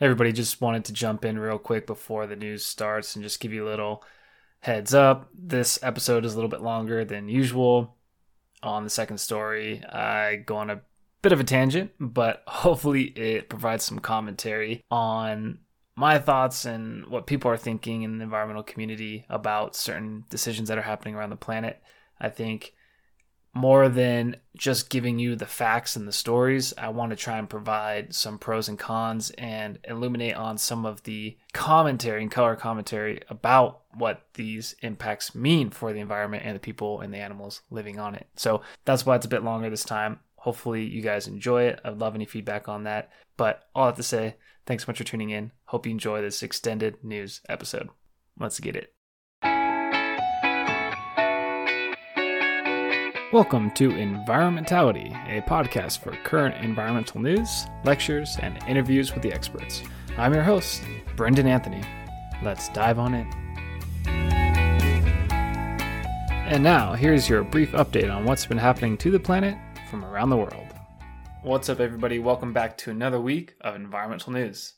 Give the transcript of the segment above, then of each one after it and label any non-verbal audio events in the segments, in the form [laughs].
Everybody just wanted to jump in real quick before the news starts and just give you a little heads up. This episode is a little bit longer than usual. On the second story, I go on a bit of a tangent, but [laughs] hopefully it provides some commentary on my thoughts and what people are thinking in the environmental community about certain decisions that are happening around the planet. I think more than just giving you the facts and the stories, I want to try and provide some pros and cons and illuminate on some of the commentary and color commentary about what these impacts mean for the environment and the people and the animals living on it. So that's why it's a bit longer this time. Hopefully, you guys enjoy it. I'd love any feedback on that. But all I have to say, thanks so much for tuning in. Hope you enjoy this extended news episode. Let's get it. Welcome to Environmentality, a podcast for current environmental news, lectures, and interviews with the experts. I'm your host, Brendan Anthony. Let's dive on in. And now, here's your brief update on what's been happening to the planet from around the world. What's up, everybody? Welcome back to another week of environmental news.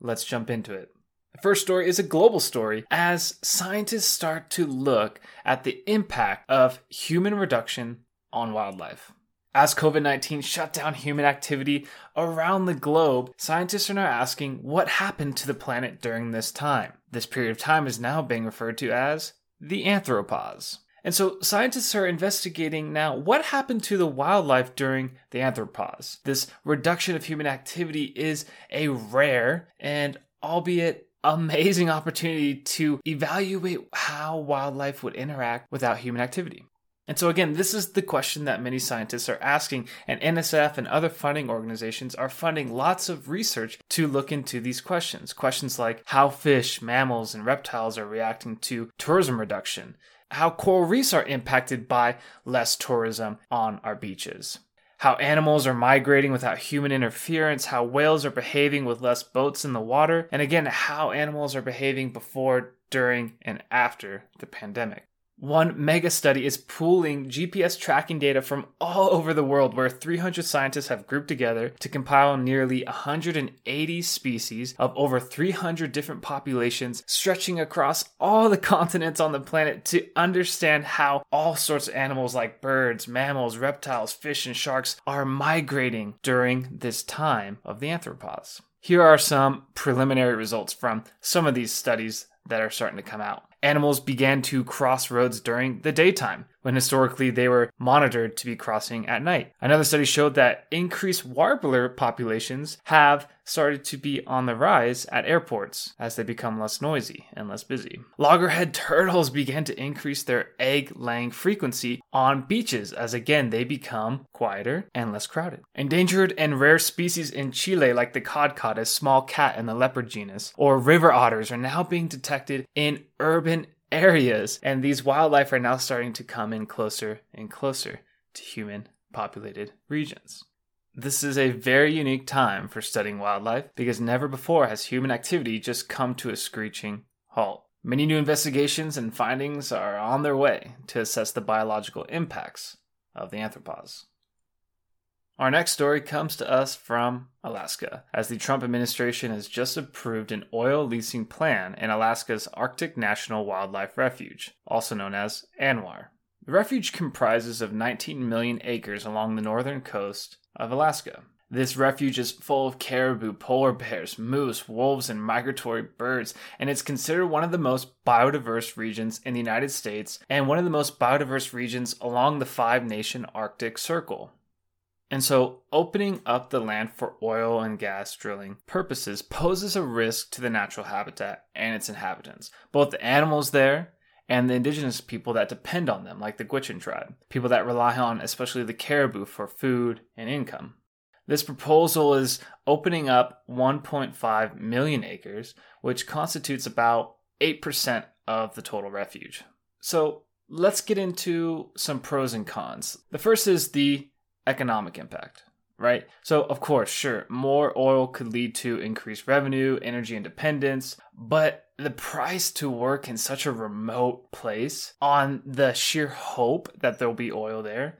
Let's jump into it. First story is a global story as scientists start to look at the impact of human reduction on wildlife. As COVID 19 shut down human activity around the globe, scientists are now asking what happened to the planet during this time. This period of time is now being referred to as the anthropause. And so scientists are investigating now what happened to the wildlife during the anthropause. This reduction of human activity is a rare and albeit amazing opportunity to evaluate how wildlife would interact without human activity. And so, again, this is the question that many scientists are asking, and NSF and other funding organizations are funding lots of research to look into these questions. Questions like how fish, mammals, and reptiles are reacting to tourism reduction, how coral reefs are impacted by less tourism on our beaches, how animals are migrating without human interference, how whales are behaving with less boats in the water, and again, how animals are behaving before, during, and after the pandemic. One mega study is pooling GPS tracking data from all over the world, where 300 scientists have grouped together to compile nearly 180 species of over 300 different populations stretching across all the [laughs] continents on the planet to understand how all sorts of animals like birds, mammals, reptiles, fish, and sharks are migrating during this time of the anthropause. Here are some preliminary results from some of these studies that are starting to come out animals began to cross roads during the daytime, when historically they were monitored to be crossing at night. Another study showed that increased warbler populations have started to be on the rise at airports as they become less noisy and less busy. Loggerhead turtles began to increase their egg laying frequency on beaches as again they become quieter and less crowded. Endangered and rare species in Chile like the kodkod, a small cat in the leopard genus, or river otters are now being detected in urban areas, and these wildlife are now starting to come in closer and closer to human populated regions. This is a very unique time for studying wildlife because never before has human activity just come to a screeching halt. Many new investigations and findings are on their way to assess the biological impacts of the anthropause. Our next story comes to us from Alaska, as the Trump administration has just approved an oil leasing plan in Alaska's Arctic National Wildlife Refuge, also known as ANWR. The refuge comprises of 19 million acres along the northern coast of Alaska. This refuge is full of caribou, polar bears, moose, wolves, and migratory birds, and it's considered one of the most biodiverse regions in the United States and one of the most biodiverse regions along the five nation Arctic Circle. And so, opening up the land for oil and gas drilling purposes poses a risk to the natural habitat and its inhabitants, both the animals there and the indigenous people that depend on them, like the Gwich'in tribe, people that rely on especially the caribou for food and income. This proposal is opening up 1.5 million acres, which constitutes about 8% of the total refuge. So, let's get into some pros and cons. The first is the economic impact, right? So, of course, sure, more oil could lead to increased revenue, energy independence, but the price to work in such a remote place on the sheer hope that there'll be oil there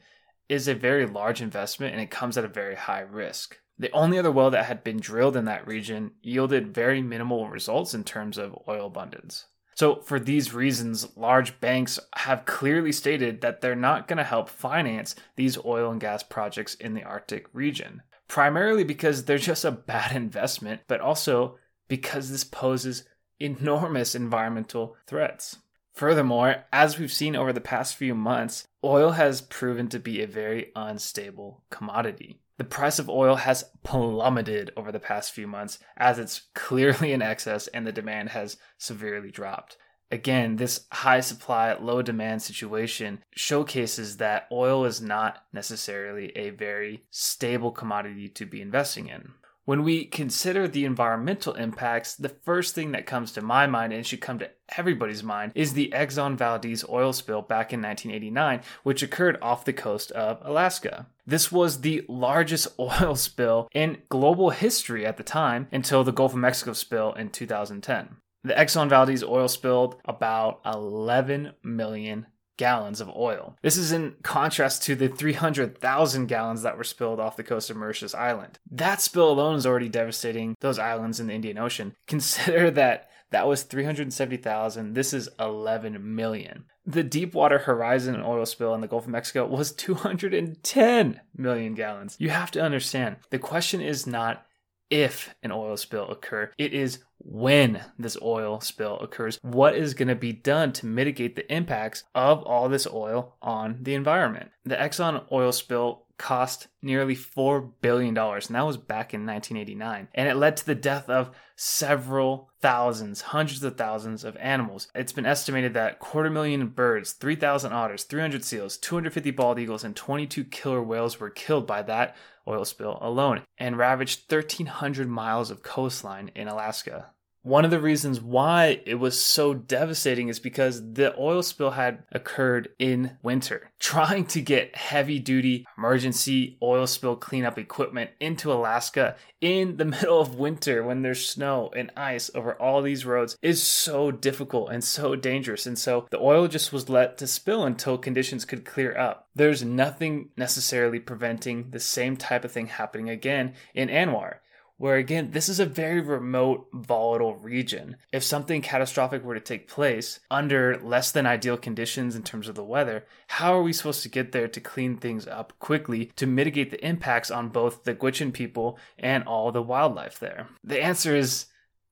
is a very large investment and it comes at a very high risk. The only other well that had been drilled in that region yielded very minimal results in terms of oil abundance. So, for these reasons, large banks have clearly stated that they're not going to help finance these oil and gas projects in the Arctic region, primarily because they're just a bad [laughs] investment, but also because this poses enormous environmental threats. Furthermore, as we've seen over the past few months, oil has proven to be a very unstable commodity. The price of oil has plummeted over the past few months as it's clearly in excess and the demand has severely dropped. Again, this high supply, low demand situation showcases that oil is not necessarily a very stable commodity to be investing in. When we consider the environmental impacts, the first thing that comes to my mind, and should come to everybody's mind, is the Exxon Valdez oil spill back in 1989, which occurred off the coast of Alaska. This was the largest [laughs] oil spill in global history at the time until the Gulf of Mexico spill in 2010. The Exxon Valdez oil spilled about 11 million gallons of oil. This is in contrast to the 300,000 gallons that were spilled off the coast of Mauritius Island. That spill alone is already devastating those islands in the Indian Ocean. [laughs] Consider that that was 370,000. This is 11 million. The Deepwater Horizon oil spill in the Gulf of Mexico was 210 million gallons. You have to understand, the question is not if an oil spill occur, it is when this oil spill occurs, what is going to be done to mitigate the impacts of all this oil on the environment. The Exxon oil spill cost nearly $4 billion, and that was back in 1989. And it led to the death of several thousands, hundreds of thousands of animals. It's been estimated that quarter million birds, 3,000 otters, 300 seals, 250 bald eagles, and 22 killer whales were killed by that oil spill alone and ravaged 1,300 miles of coastline in Alaska. One of the reasons why it was so devastating is because the oil spill had occurred in winter. [laughs] Trying to get heavy duty emergency oil spill cleanup equipment into Alaska in the [laughs] middle of winter when there's snow and ice over all these roads is so difficult and so dangerous. And so the oil just was let to spill until conditions could clear up. There's nothing necessarily preventing the same type of thing happening again in ANWR where again, this is a very remote, volatile region. If something catastrophic were to take place under less than ideal conditions in terms of the weather, how are we supposed to get there to clean things up quickly to mitigate the impacts on both the Gwich'in people and all the wildlife there? The answer is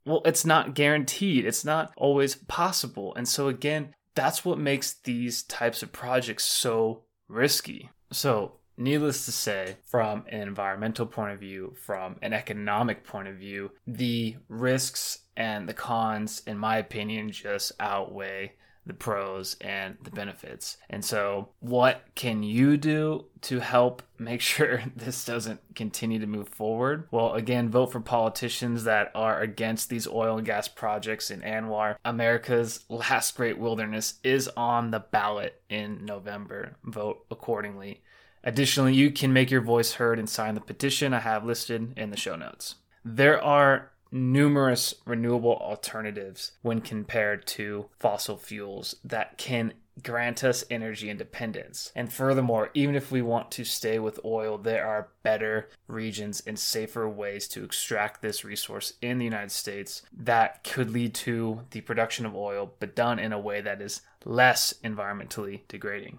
well, it's not guaranteed, it's not always possible. And so, again, that's what makes these types of projects so risky. So, Needless to say, from an environmental point of view, from an economic point of view, the risks and the cons, in my opinion, just outweigh the pros and the benefits. And so, what can you do to help make [laughs] sure this doesn't continue to move forward? Well, again, vote for politicians that are against these oil and gas projects in ANWR. America's last great wilderness is on the ballot in November. Vote accordingly. Additionally, you can make your voice heard and sign the petition I have listed in the show notes. There are numerous renewable alternatives when compared to fossil fuels that can grant us energy independence. And furthermore, even if we want to stay with oil, there are better regions and safer ways to extract this resource in the United States that could lead to the production of oil, but done in a way that is less environmentally degrading.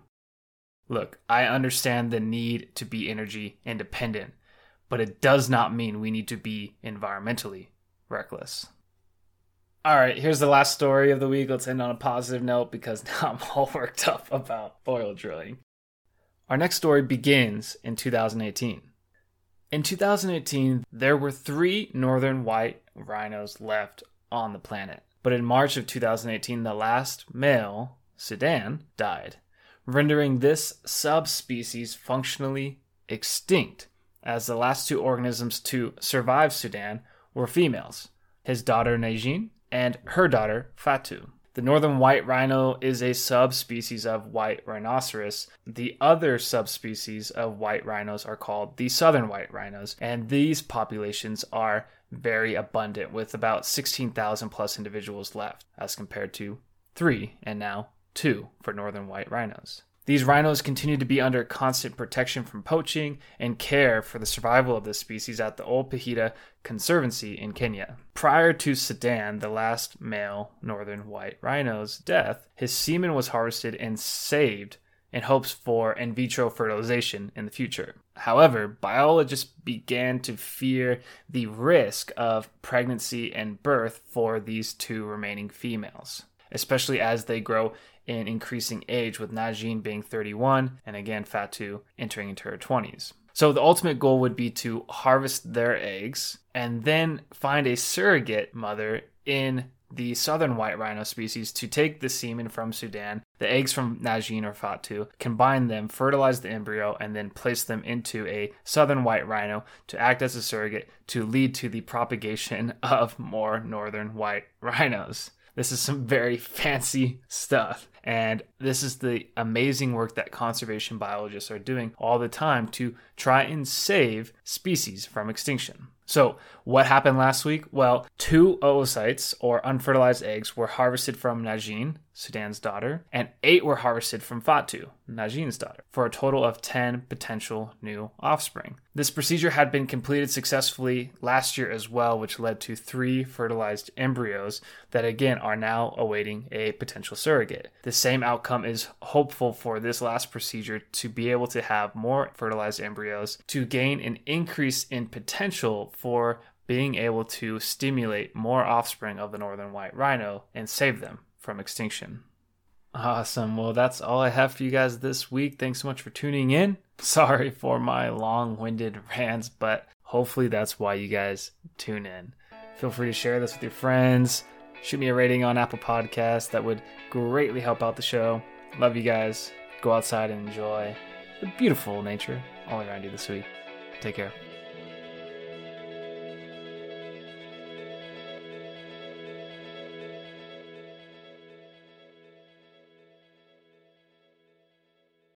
Look, I understand the need to be energy independent, but it does not mean we need to be environmentally reckless. All right, here's the last story of the week. Let's end on a positive note because [laughs] now I'm all worked up about oil drilling. Our next story begins in 2018. In 2018, there were three northern white rhinos left on the planet. But in March of 2018, the last male, Sudan, died rendering this subspecies functionally extinct, as the last two organisms to survive Sudan were females his daughter Najin and her daughter Fatu. The northern white rhino is a subspecies of white rhinoceros. The other subspecies of white rhinos are called the southern white rhinos, and these populations are very abundant with about 16,000 plus individuals left as compared to 3 and now two for northern white rhinos. These rhinos continue to be under constant protection from poaching and care for the survival of this species at the Ol Pejeta Conservancy in Kenya. Prior to Sudan, the last male northern white rhino's death, his semen was harvested and saved in hopes for in vitro fertilization in the future. However, biologists began to fear the risk of pregnancy and birth for these two remaining females, especially as they grow in increasing age, with Najin being 31 and again Fatu entering into her 20s. So the ultimate goal would be to harvest their eggs and then find a surrogate mother in the southern white rhino species to take the semen from Sudan, the eggs from Najin or Fatu, combine them, fertilize the embryo, and then place them into a southern white rhino to act as a surrogate to lead to the propagation [laughs] of more northern white rhinos. This is some very [laughs] fancy stuff. And this is the amazing work that conservation biologists are doing all the time to try and save species from extinction. So, what happened last week? Well, two oocytes or unfertilized eggs were harvested from Najin, Sudan's daughter, and eight were harvested from Fatu, Najin's daughter, for a total of 10 potential new offspring. This procedure had been completed successfully last year as well, which led to three fertilized embryos that again are now awaiting a potential surrogate. The same outcome is hopeful for this last procedure to be able to have more fertilized embryos to gain an increase in potential for being able to stimulate more offspring of the northern white rhino and save them from extinction. Awesome. Well, that's all I have for you guys this week. Thanks so much for tuning in. [laughs] Sorry for my long winded [laughs] rants, but hopefully that's why you guys tune in. Feel free to share this with your friends. Shoot me a rating on Apple Podcasts. That would greatly help out the show. Love you guys. Go outside and enjoy the beautiful nature all around you this week. Take care.